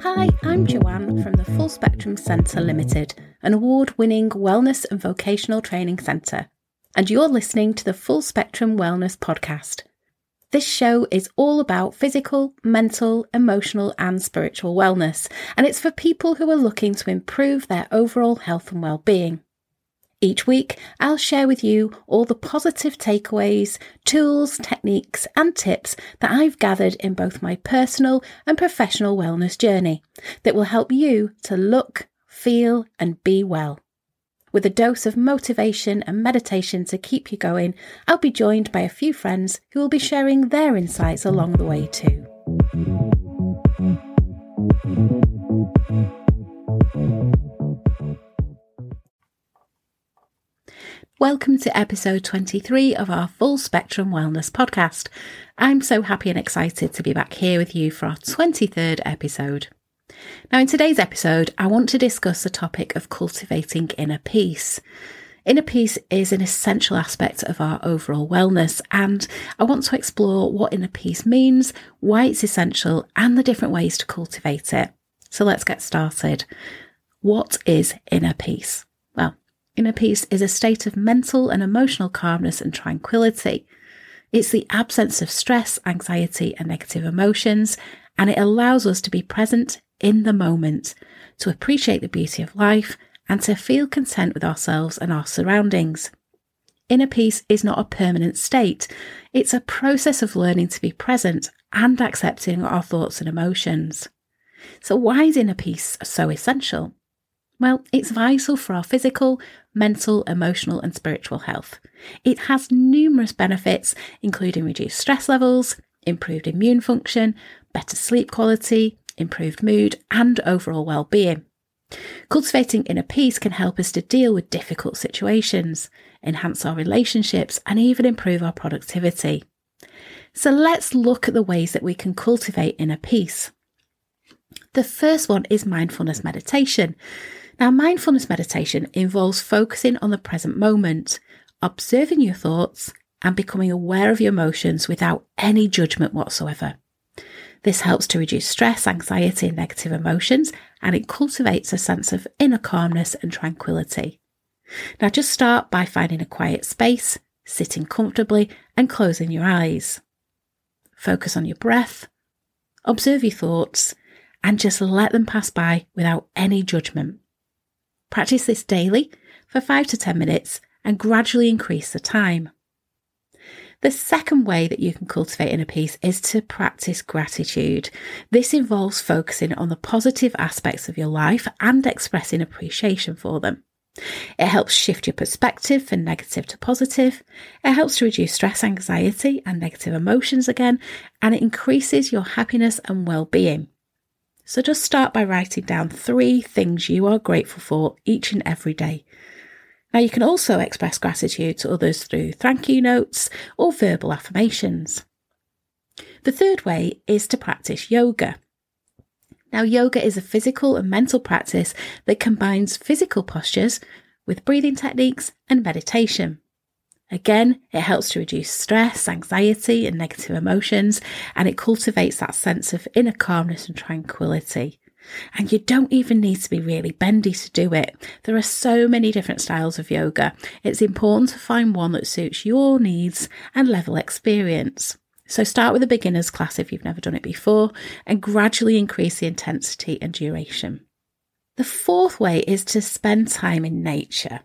Hi, I'm Joanne from the Full Spectrum Centre Limited, an award winning wellness and vocational training centre, and you're listening to the Full Spectrum Wellness Podcast. This show is all about physical, mental, emotional, and spiritual wellness, and it's for people who are looking to improve their overall health and well-being. Each week, I'll share with you all the positive takeaways, tools, techniques, and tips that I've gathered in both my personal and professional wellness journey that will help you to look, feel, and be well. With a dose of motivation and meditation to keep you going, I'll be joined by a few friends who will be sharing their insights along the way too. Welcome to episode 23 of our Full Spectrum Wellness podcast. I'm so happy and excited to be back here with you for our 23rd episode. Now, in today's episode, I want to discuss the topic of cultivating inner peace. Inner peace is an essential aspect of our overall wellness, and I want to explore what inner peace means, why it's essential, and the different ways to cultivate it. So let's get started. What is inner peace? Well, Inner peace is a state of mental and emotional calmness and tranquility. It's the absence of stress, anxiety, and negative emotions, and it allows us to be present in the moment, to appreciate the beauty of life, and to feel content with ourselves and our surroundings. Inner peace is not a permanent state, it's a process of learning to be present and accepting our thoughts and emotions. So, why is inner peace so essential? Well, it's vital for our physical, mental, emotional, and spiritual health. It has numerous benefits, including reduced stress levels, improved immune function, better sleep quality, improved mood, and overall well being. Cultivating inner peace can help us to deal with difficult situations, enhance our relationships, and even improve our productivity. So let's look at the ways that we can cultivate inner peace. The first one is mindfulness meditation. Now, mindfulness meditation involves focusing on the present moment, observing your thoughts, and becoming aware of your emotions without any judgment whatsoever. This helps to reduce stress, anxiety, and negative emotions, and it cultivates a sense of inner calmness and tranquility. Now, just start by finding a quiet space, sitting comfortably, and closing your eyes. Focus on your breath, observe your thoughts, and just let them pass by without any judgment. Practice this daily for 5 to 10 minutes and gradually increase the time. The second way that you can cultivate inner peace is to practice gratitude. This involves focusing on the positive aspects of your life and expressing appreciation for them. It helps shift your perspective from negative to positive. It helps to reduce stress, anxiety, and negative emotions again, and it increases your happiness and well being. So just start by writing down three things you are grateful for each and every day. Now, you can also express gratitude to others through thank you notes or verbal affirmations. The third way is to practice yoga. Now, yoga is a physical and mental practice that combines physical postures with breathing techniques and meditation. Again, it helps to reduce stress, anxiety, and negative emotions, and it cultivates that sense of inner calmness and tranquility. And you don't even need to be really bendy to do it. There are so many different styles of yoga. It's important to find one that suits your needs and level experience. So start with a beginner's class if you've never done it before and gradually increase the intensity and duration. The fourth way is to spend time in nature.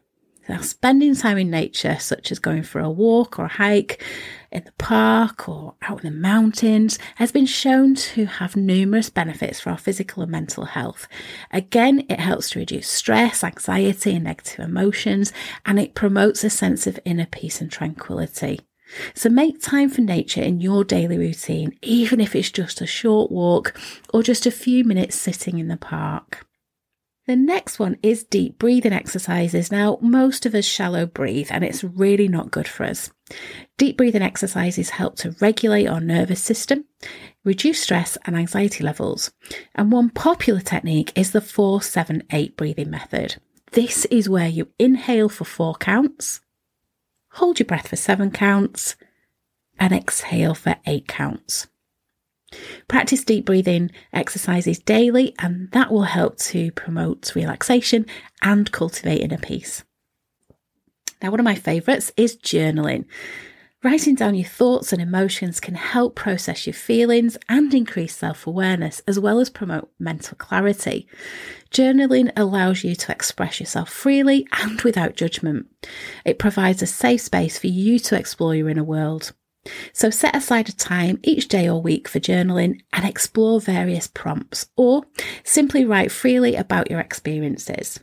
Now, spending time in nature, such as going for a walk or a hike in the park or out in the mountains, has been shown to have numerous benefits for our physical and mental health. Again, it helps to reduce stress, anxiety, and negative emotions, and it promotes a sense of inner peace and tranquility. So make time for nature in your daily routine, even if it's just a short walk or just a few minutes sitting in the park. The next one is deep breathing exercises. Now, most of us shallow breathe and it's really not good for us. Deep breathing exercises help to regulate our nervous system, reduce stress and anxiety levels. And one popular technique is the 478 breathing method. This is where you inhale for four counts, hold your breath for seven counts, and exhale for eight counts. Practice deep breathing exercises daily, and that will help to promote relaxation and cultivate inner peace. Now, one of my favourites is journaling. Writing down your thoughts and emotions can help process your feelings and increase self awareness, as well as promote mental clarity. Journaling allows you to express yourself freely and without judgment. It provides a safe space for you to explore your inner world. So set aside a time each day or week for journaling and explore various prompts, or simply write freely about your experiences.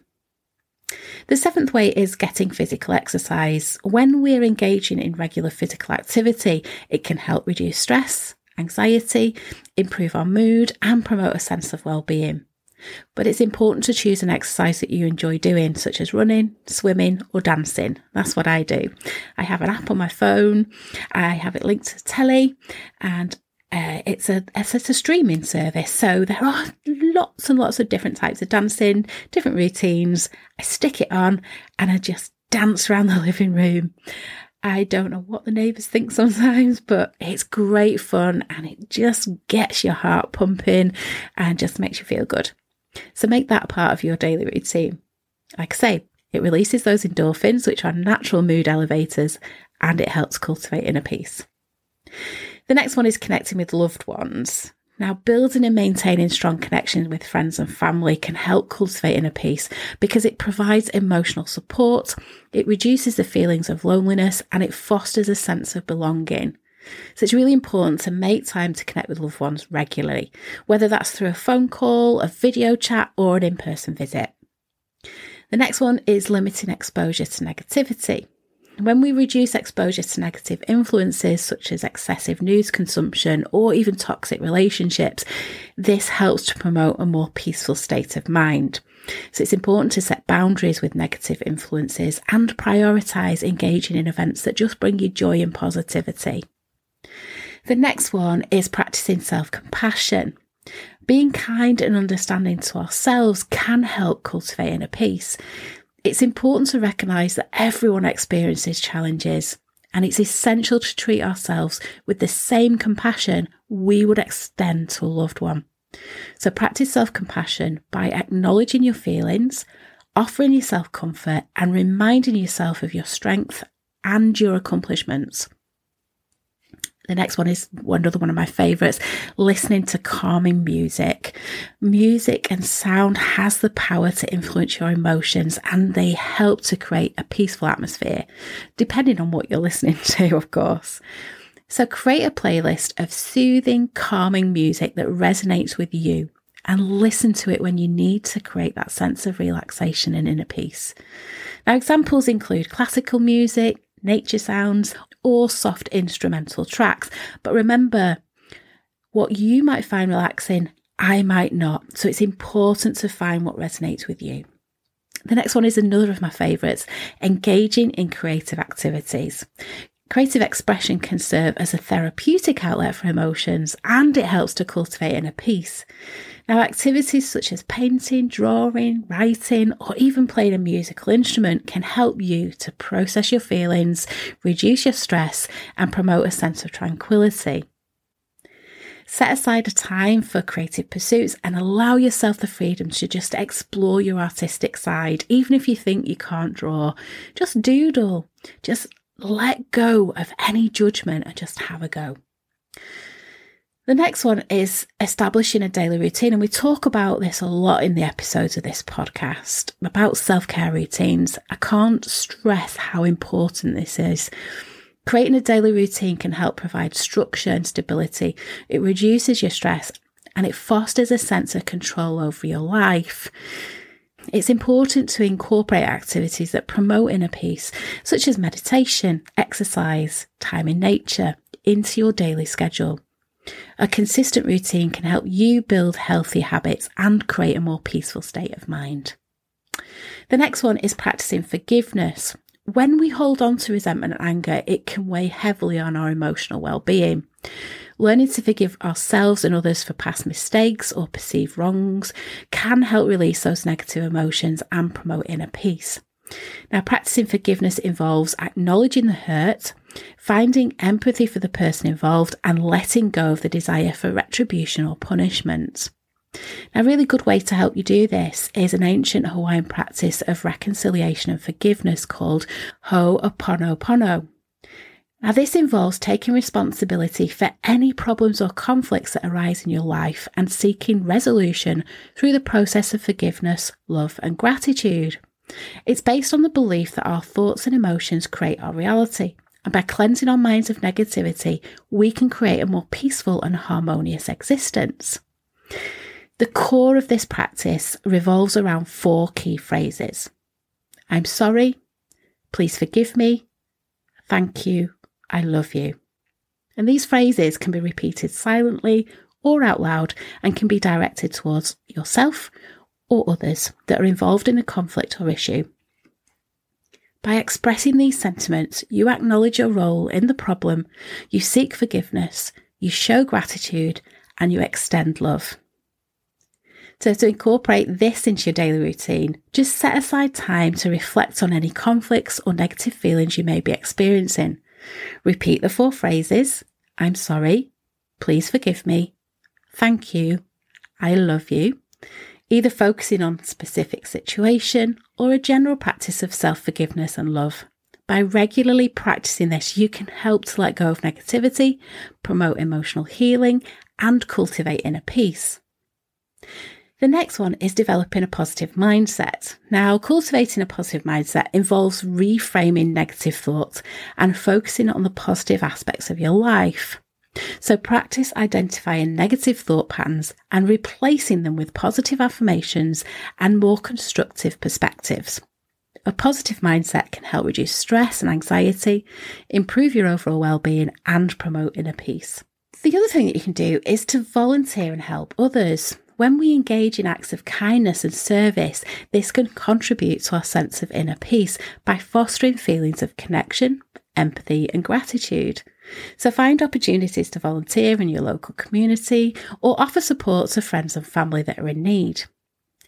The seventh way is getting physical exercise. When we're engaging in regular physical activity, it can help reduce stress, anxiety, improve our mood, and promote a sense of well-being. But it's important to choose an exercise that you enjoy doing, such as running, swimming, or dancing. That's what I do. I have an app on my phone, I have it linked to telly, and uh, it's a it's a streaming service, so there are lots and lots of different types of dancing, different routines. I stick it on and I just dance around the living room. I don't know what the neighbours think sometimes, but it's great fun and it just gets your heart pumping and just makes you feel good. So make that part of your daily routine. Like I say, it releases those endorphins, which are natural mood elevators, and it helps cultivate inner peace. The next one is connecting with loved ones. Now, building and maintaining strong connections with friends and family can help cultivate inner peace because it provides emotional support, it reduces the feelings of loneliness, and it fosters a sense of belonging. So it's really important to make time to connect with loved ones regularly, whether that's through a phone call, a video chat, or an in person visit. The next one is limiting exposure to negativity. When we reduce exposure to negative influences such as excessive news consumption or even toxic relationships, this helps to promote a more peaceful state of mind. So it's important to set boundaries with negative influences and prioritize engaging in events that just bring you joy and positivity. The next one is practicing self compassion. Being kind and understanding to ourselves can help cultivate inner peace. It's important to recognise that everyone experiences challenges, and it's essential to treat ourselves with the same compassion we would extend to a loved one. So, practice self compassion by acknowledging your feelings, offering yourself comfort, and reminding yourself of your strength and your accomplishments. The next one is another one of my favorites listening to calming music. Music and sound has the power to influence your emotions and they help to create a peaceful atmosphere, depending on what you're listening to, of course. So create a playlist of soothing, calming music that resonates with you and listen to it when you need to create that sense of relaxation and inner peace. Now, examples include classical music, nature sounds, or soft instrumental tracks. But remember, what you might find relaxing, I might not. So it's important to find what resonates with you. The next one is another of my favourites engaging in creative activities. Creative expression can serve as a therapeutic outlet for emotions and it helps to cultivate inner peace. Now, activities such as painting, drawing, writing, or even playing a musical instrument can help you to process your feelings, reduce your stress, and promote a sense of tranquility. Set aside a time for creative pursuits and allow yourself the freedom to just explore your artistic side. Even if you think you can't draw, just doodle. Just let go of any judgment and just have a go. The next one is establishing a daily routine. And we talk about this a lot in the episodes of this podcast about self care routines. I can't stress how important this is. Creating a daily routine can help provide structure and stability. It reduces your stress and it fosters a sense of control over your life. It's important to incorporate activities that promote inner peace, such as meditation, exercise, time in nature, into your daily schedule. A consistent routine can help you build healthy habits and create a more peaceful state of mind. The next one is practicing forgiveness. When we hold on to resentment and anger, it can weigh heavily on our emotional well-being. Learning to forgive ourselves and others for past mistakes or perceived wrongs can help release those negative emotions and promote inner peace. Now, practicing forgiveness involves acknowledging the hurt, finding empathy for the person involved and letting go of the desire for retribution or punishment. Now, a really good way to help you do this is an ancient Hawaiian practice of reconciliation and forgiveness called Ho'oponopono. Now, this involves taking responsibility for any problems or conflicts that arise in your life and seeking resolution through the process of forgiveness, love, and gratitude. It's based on the belief that our thoughts and emotions create our reality, and by cleansing our minds of negativity, we can create a more peaceful and harmonious existence. The core of this practice revolves around four key phrases. I'm sorry, please forgive me, thank you, I love you. And these phrases can be repeated silently or out loud and can be directed towards yourself or others that are involved in a conflict or issue. By expressing these sentiments, you acknowledge your role in the problem, you seek forgiveness, you show gratitude, and you extend love. So, to incorporate this into your daily routine, just set aside time to reflect on any conflicts or negative feelings you may be experiencing. Repeat the four phrases. I'm sorry, please forgive me, thank you, I love you, either focusing on a specific situation or a general practice of self forgiveness and love. By regularly practicing this, you can help to let go of negativity, promote emotional healing, and cultivate inner peace. The next one is developing a positive mindset. Now, cultivating a positive mindset involves reframing negative thoughts and focusing on the positive aspects of your life. So, practice identifying negative thought patterns and replacing them with positive affirmations and more constructive perspectives. A positive mindset can help reduce stress and anxiety, improve your overall well-being, and promote inner peace. The other thing that you can do is to volunteer and help others. When we engage in acts of kindness and service, this can contribute to our sense of inner peace by fostering feelings of connection, empathy, and gratitude. So find opportunities to volunteer in your local community or offer support to friends and family that are in need.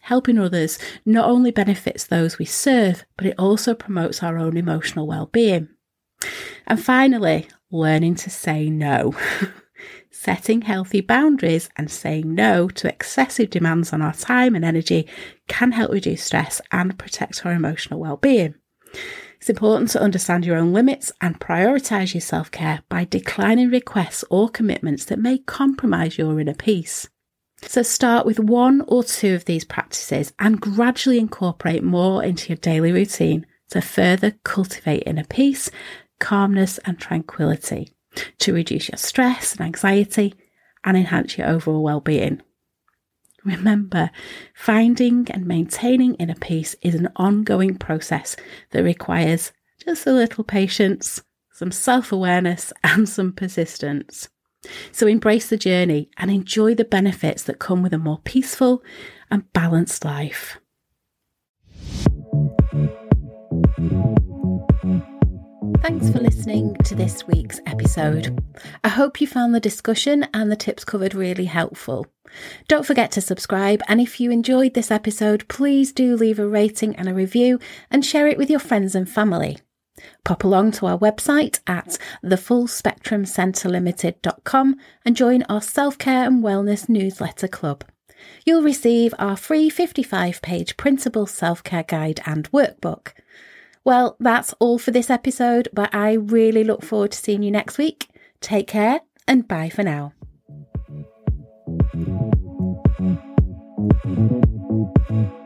Helping others not only benefits those we serve, but it also promotes our own emotional well-being. And finally, learning to say no. Setting healthy boundaries and saying no to excessive demands on our time and energy can help reduce stress and protect our emotional well-being. It's important to understand your own limits and prioritise your self care by declining requests or commitments that may compromise your inner peace. So, start with one or two of these practices and gradually incorporate more into your daily routine to further cultivate inner peace, calmness, and tranquility to reduce your stress and anxiety and enhance your overall well-being. Remember, finding and maintaining inner peace is an ongoing process that requires just a little patience, some self awareness, and some persistence. So embrace the journey and enjoy the benefits that come with a more peaceful and balanced life. Thanks for listening to this week's episode. I hope you found the discussion and the tips covered really helpful. Don't forget to subscribe, and if you enjoyed this episode, please do leave a rating and a review and share it with your friends and family. Pop along to our website at thefullspectrumcentrelimited.com and join our self care and wellness newsletter club. You'll receive our free 55 page printable self care guide and workbook. Well, that's all for this episode, but I really look forward to seeing you next week. Take care and bye for now. Thank you.